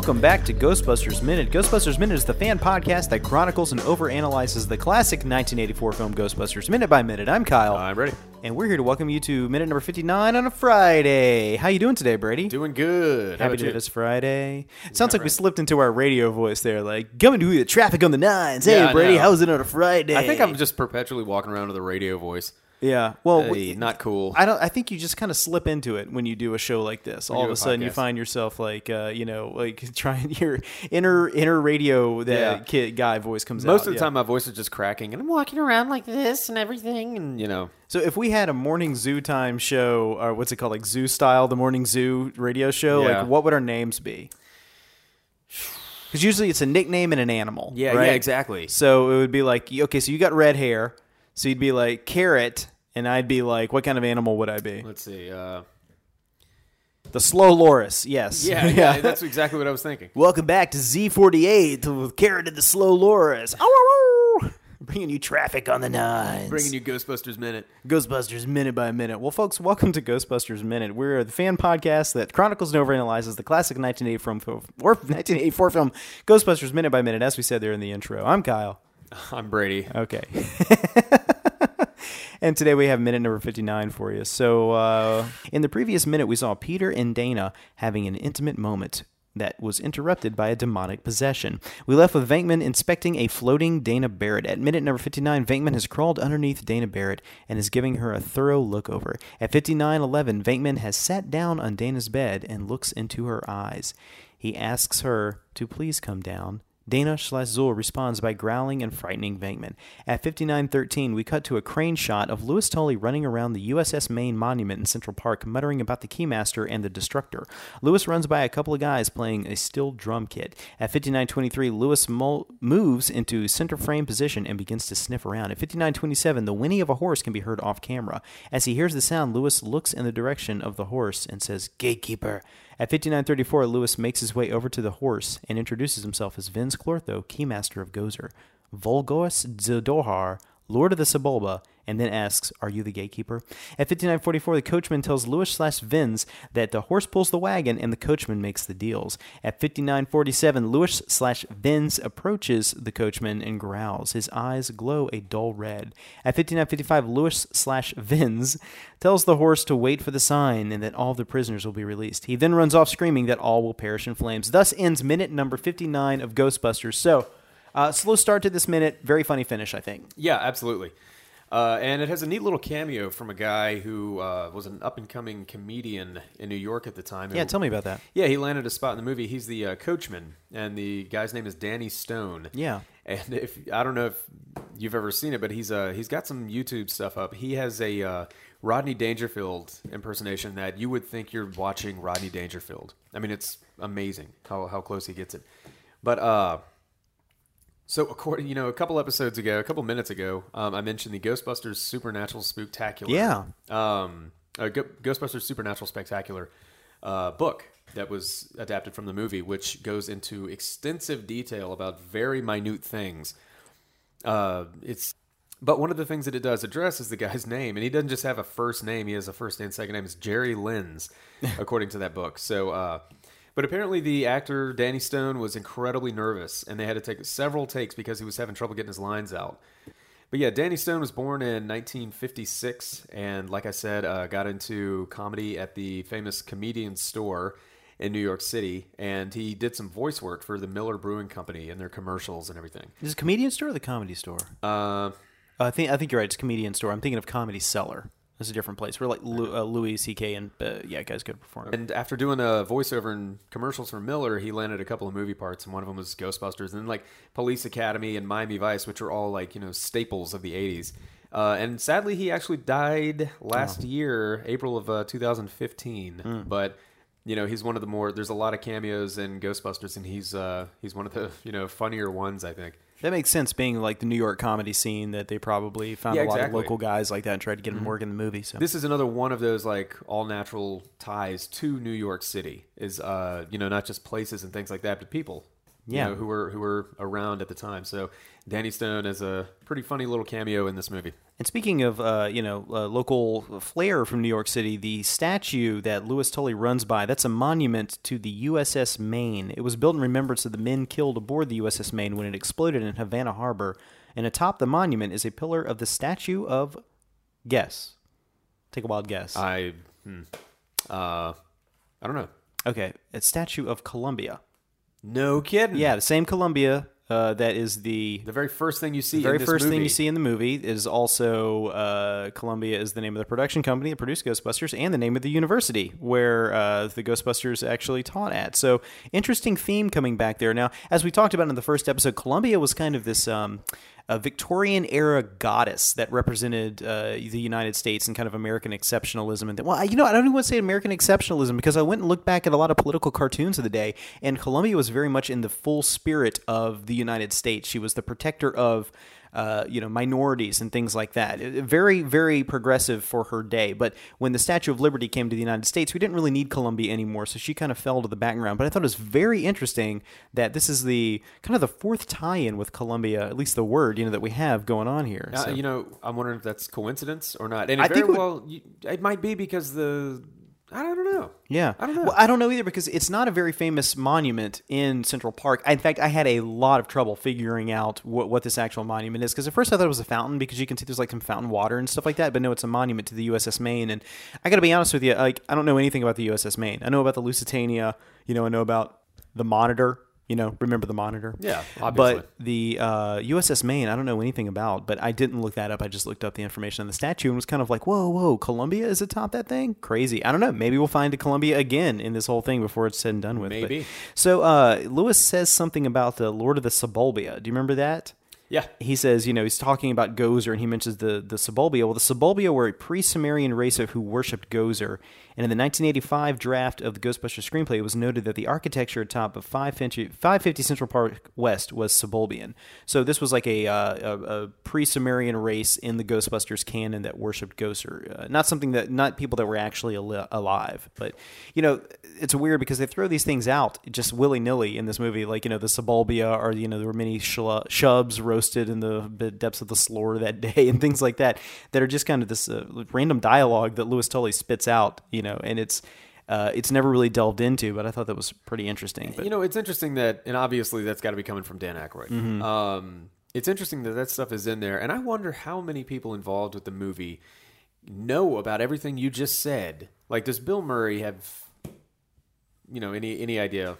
Welcome back to Ghostbusters Minute. Ghostbusters Minute is the fan podcast that chronicles and overanalyzes the classic 1984 film Ghostbusters minute by minute. I'm Kyle, I'm Brady. and we're here to welcome you to minute number 59 on a Friday. How you doing today, Brady? Doing good. Happy to do this Friday. Sounds like we slipped into our radio voice there, like coming to you the traffic on the nines. Hey, Yeah, Brady, how's it on a Friday? I think I'm just perpetually walking around with a radio voice. Yeah. Well, Hey, not cool. I don't. I think you just kind of slip into it when you do a show like this. All of a a sudden, you find yourself like, uh, you know, like trying your inner inner radio that Yeah. kid guy voice comes out. Most of the yeah. time, my voice is just cracking, and I'm walking around like this and everything, and you know. So if we had a morning zoo time show, or what's it called, like zoo style, the morning zoo radio show, Yeah. like what would our names be? Because usually it's a nickname and an animal. Yeah, right? yeah, exactly. So it would be like, okay, so you got red hair, so you'd be like carrot, and I'd be like, what kind of animal would I be? Let's see. Uh, The slow loris. Yes. yeah, yeah, that's exactly what I was thinking. Welcome back to Z48 with Carrot and the Slow Loris. Bringing you traffic on the nines. Bringing you Ghostbusters minute. Ghostbusters minute by minute. Well, folks, welcome to Ghostbusters Minute. We're the fan podcast that chronicles and overanalyzes the classic 1984 film, or 1984 film Ghostbusters minute by minute. As we said there in the intro, I'm Kyle. I'm Brady. Okay. and today we have minute number 59 for you. So, uh, in the previous minute, we saw Peter and Dana having an intimate moment that was interrupted by a demonic possession. We left with Venkman inspecting a floating Dana Barrett. At minute number 59, Venkman has crawled underneath Dana Barrett and is giving her a thorough look over. At 59:11, Venkman has sat down on Dana's bed and looks into her eyes. He asks her to please come down. Dana slash Zuul responds by growling and frightening Venkman. At 59.13, we cut to a crane shot of Louis Tully running around the USS Maine Monument in Central Park, muttering about the Keymaster and the Destructor. Lewis runs by a couple of guys playing a steel drum kit. At 59.23, Lewis mo- moves into center frame position and begins to sniff around. At 59.27, the whinny of a horse can be heard off camera. As he hears the sound, Lewis looks in the direction of the horse and says, Gatekeeper. At 59.34, Lewis makes his way over to the horse and introduces himself as Vinz Clortho, Keymaster of Gozer, Volguus Zildrohar, Lord of the Sebouillia, and then asks, Are you the gatekeeper? At 59.44, the coachman tells Lewis slash Vinz that the horse pulls the wagon and the coachman makes the deals. At 59.47, Lewis slash Vinz approaches the coachman and growls. His eyes glow a dull red. At 59.55, Lewis slash Vinz tells the horse to wait for the sign and that all the prisoners will be released. He then runs off screaming that all will perish in flames. Thus ends minute number 59 of Ghostbusters. So, uh, slow start to this minute, very funny finish, I think. Yeah, absolutely. Uh, and it has a neat little cameo from a guy who uh, was an up and coming comedian in New York at the time. Yeah, tell me about that. Yeah, he landed a spot in the movie. He's the uh, coachman, and the guy's name is Danny Stone. Yeah. And if I don't know if you've ever seen it, but he's uh he's got some YouTube stuff up. He has a uh, Rodney Dangerfield impersonation that you would think you're watching Rodney Dangerfield. I mean, it's amazing how how close he gets it. But uh, so according you know a couple episodes ago, a couple minutes ago, um, I mentioned the Ghostbusters Supernatural Spooktacular. Yeah. Um, Go- Ghostbusters Supernatural Spectacular uh, book that was adapted from the movie, which goes into extensive detail about very minute things. Uh, it's but one of the things that it does address is the guy's name, and he doesn't just have a first name; he has a first and second name. It's Jerry Lenz, according to that book. So, uh, but apparently the actor Danny Stone was incredibly nervous, and they had to take several takes because he was having trouble getting his lines out. But yeah, Danny Stone was born in 1956, and like I said, uh, got into comedy at the famous Comedian Store in New York City, and he did some voice work for the Miller Brewing Company and their commercials and everything. Is it comedian store or the comedy store? Uh, I think I think you're right. It's comedian store. I'm thinking of comedy cellar. It's a different place. We're like Lu, uh, Louis C.K. and uh, yeah, guys could perform. And after doing a voiceover in commercials for Miller, he landed a couple of movie parts, and one of them was Ghostbusters, and then like Police Academy and Miami Vice, which are all like you know staples of the '80s. Uh, and sadly, he actually died last year, April of uh, 2015. But you know, he's one of the more. There's a lot of cameos in Ghostbusters, and he's uh, he's one of the you know funnier ones, I think. That makes sense, being like the New York comedy scene that they probably found Yeah, a lot exactly. of local guys like that and tried to get them work in the movie. So This is another one of those like all natural ties to New York City. Is uh, you know not just places and things like that, but people. You Yeah. know, who were who were around at the time. So Danny Stone is a pretty funny little cameo in this movie. And speaking of, uh, you know, uh, local flair from New York City, the statue that Louis Tully runs by, that's a monument to the USS Maine. It was built in remembrance of the men killed aboard the USS Maine when it exploded in Havana Harbor. And atop the monument is a pillar of the statue of, guess. Take a wild guess. I, hmm, uh, I don't know. okay, a statue of Columbia. No kidding. Yeah, the same Columbia uh, that is the The very first thing you see. The very first thing you see in the movie is also uh, Columbia is the name of the production company that produced Ghostbusters and the name of the university where uh, the Ghostbusters actually taught at. So interesting theme coming back there. Now, as we talked about in the first episode, Columbia was kind of this. Um, a Victorian era goddess that represented uh, the United States and kind of American exceptionalism. And well, you know, I don't even want to say American exceptionalism because I went and looked back at a lot of political cartoons of the day, and Columbia was very much in the full spirit of the United States. She was the protector of uh, you know, minorities and things like that. Very, very progressive for her day. But when the Statue of Liberty came to the United States, we didn't really need Columbia anymore, so she kind of fell to the background. But I thought it was very interesting that this is the kind of the fourth tie-in with Columbia, at least the word you know that we have going on here. Uh, So- you know, I'm wondering if that's coincidence or not. And I very think it would- well, you, it might be because the I don't know. Yeah. I don't know. Well, I don't know either because it's not a very famous monument in Central Park. In fact, I had a lot of trouble figuring out what, what this actual monument is because at first I thought it was a fountain because you can see there's like some fountain water and stuff like that, but no, it's a monument to the USS Maine. And I got to be honest with you, like I don't know anything about the USS Maine. I know about the Lusitania. You know, I know about the Monitor. You know, remember the Monitor? Yeah, obviously. But the uh, USS Maine, I don't know anything about, but I didn't look that up. I just looked up the information on the statue and was kind of like, whoa, whoa, Columbia is atop that thing? Crazy. I don't know. Maybe we'll find a Columbia again in this whole thing before it's said and done with. But- Maybe. so uh, Lewis says something about the Lord of the Suburbia. Do you remember that? Yeah. he says, you know, he's talking about Gozer, and he mentions the the Sebouillia. Well, the Sebouillia were a pre-Sumerian race of who worshipped Gozer, and in the 1985 draft of the Ghostbusters screenplay, it was noted that the architecture atop of 550, 550 Central Park West was Sebouillian. So this was like a, uh, a, a pre-Sumerian race in the Ghostbusters canon that worshipped Gozer. Uh, not something that not people that were actually al- alive, but you know, it's weird because they throw these things out just willy nilly in this movie, like you know the Sebouillia, or you know there were many shlu- shubs roasted in the depths of the Sloar that day, and things like that that are just kind of this uh, random dialogue that Louis Tully spits out, you know, and it's. Uh, it's never really delved into, but I thought that was pretty interesting. But You know, it's interesting that, and obviously that's got to be coming from Dan Aykroyd. Mm-hmm. Um, it's interesting that that stuff is in there, and I wonder how many people involved with the movie know about everything you just said. Like, does Bill Murray have, you know, any any idea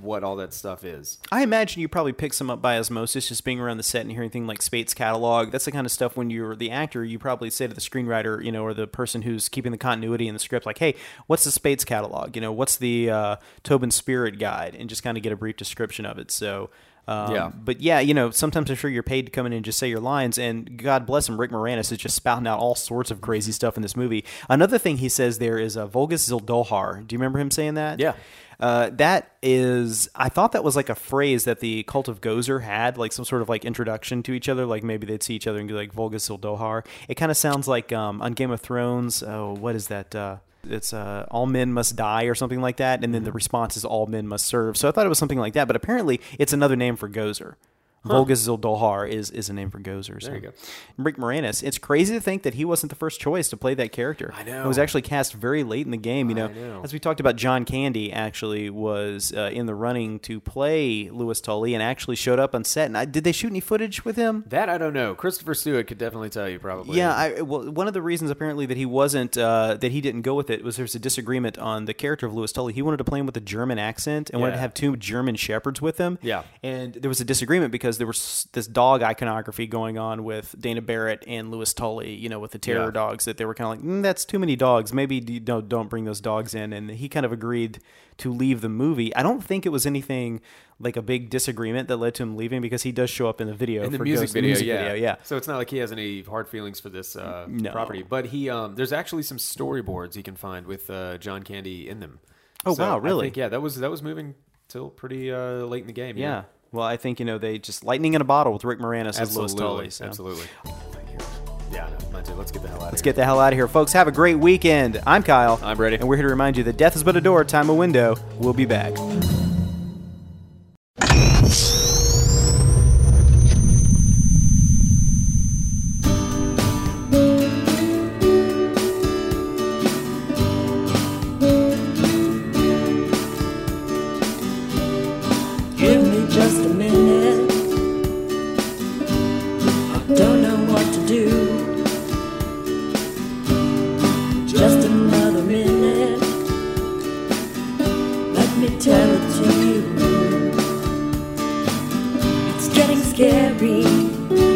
what all that stuff is? I imagine you probably pick some up by osmosis, just being around the set and hearing things like Spate's catalog. That's the kind of stuff when you're the actor, you probably say to the screenwriter, you know, or the person who's keeping the continuity in the script, like, "Hey, what's the Spate's catalog? You know, what's the uh, Tobin Spirit Guide?" And just kind of get a brief description of it. So. Um, Yeah. But yeah, you know, sometimes I'm sure you're paid to come in and just say your lines, and God bless him, Rick Moranis is just spouting out all sorts of crazy stuff in this movie. Another thing he says there is uh, Volguus Zildrohar. Do you remember him saying that? Yeah. Uh, that is, I thought that was like a phrase that the cult of Gozer had, like some sort of like introduction to each other. Like maybe they'd see each other and be like Volguus Zildrohar. It kind of sounds like um, on Game of Thrones. Oh, what is that? Uh, it's uh, all men must die or something like that, and then the response is all men must serve. So I thought it was something like that, but apparently it's another name for Gozer. Volguus Zildrohar is, is a name for Gozer. So. There you go. Rick Moranis. It's crazy to think that he wasn't the first choice to play that character. I know. It was actually cast very late in the game. You know, I know. as we talked about, John Candy actually was uh, in the running to play Louis Tully and actually showed up on set. And I, did they shoot any footage with him? That I don't know. Christopher Stewart could definitely tell you probably. Yeah, I, well, one of the reasons apparently that he wasn't uh, that he didn't go with it was there's a disagreement on the character of Louis Tully. He wanted to play him with a German accent and wanted to have two German shepherds with him. Yeah. and there was a disagreement because there was this dog iconography going on with Dana Barrett and Lewis Tully. You know, with the terror Yeah. dogs that they were kind of like, mm, that's too many dogs. Maybe you don't don't bring those dogs in. And he kind of agreed to leave the movie. I don't think it was anything like a big disagreement that led to him leaving because he does show up in the video in the for music, Ghost- the video, music yeah. video. Yeah. So it's not like he has any hard feelings for this uh, No. property, but he um, there's actually some storyboards he can find with uh, John Candy in them. Oh, So wow, I really? think, yeah, that was that was moving till pretty uh, late in the game. Yeah. Well, I think you know they just lightning in a bottle with Rick Moranis as Louis absolutely, Tully. So. absolutely. Oh, yeah, no. Let's get the hell out Let's of get the hell out of here, folks. Have a great weekend. I'm Kyle. I'm Brady. And we're here to remind you that death is but a door, time a window. We'll be back. carry